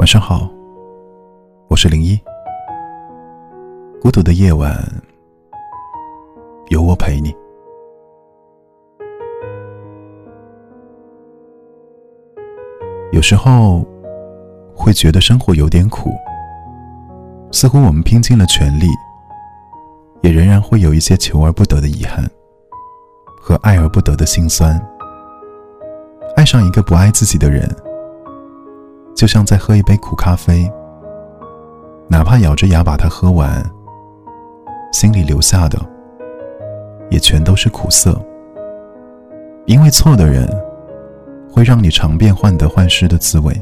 晚上好，我是零一。孤独的夜晚，有我陪你。有时候会觉得生活有点苦，似乎我们拼尽了全力，也仍然会有一些求而不得的遗憾和爱而不得的心酸。爱上一个不爱自己的人。就像在喝一杯苦咖啡，哪怕咬着牙把它喝完，心里留下的也全都是苦涩。因为错的人会让你尝遍患得患失的滋味，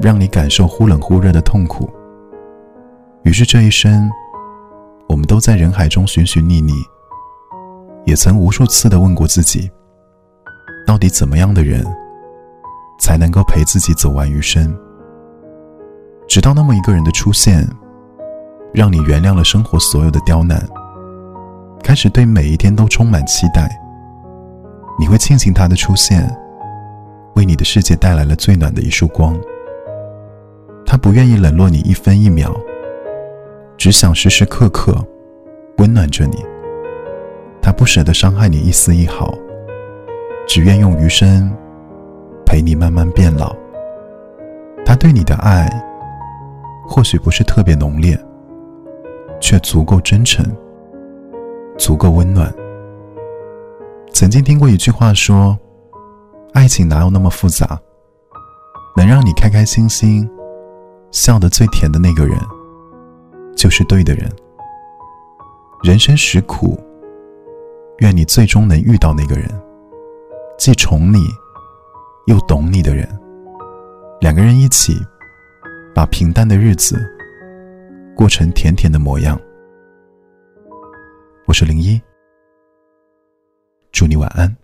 让你感受忽冷忽热的痛苦。于是这一生，我们都在人海中寻寻觅觅，也曾无数次的问过自己：到底怎么样的人？才能够陪自己走完余生。直到那么一个人的出现，让你原谅了生活所有的刁难，开始对每一天都充满期待。你会庆幸他的出现，为你的世界带来了最暖的一束光。他不愿意冷落你一分一秒，只想时时刻刻温暖着你。他不舍得伤害你一丝一毫，只愿用余生。陪你慢慢变老。他对你的爱，或许不是特别浓烈，却足够真诚，足够温暖。曾经听过一句话说：“爱情哪有那么复杂？能让你开开心心、笑得最甜的那个人，就是对的人。人生实苦，愿你最终能遇到那个人，既宠你。”又懂你的人，两个人一起把平淡的日子过成甜甜的模样。我是零一，祝你晚安。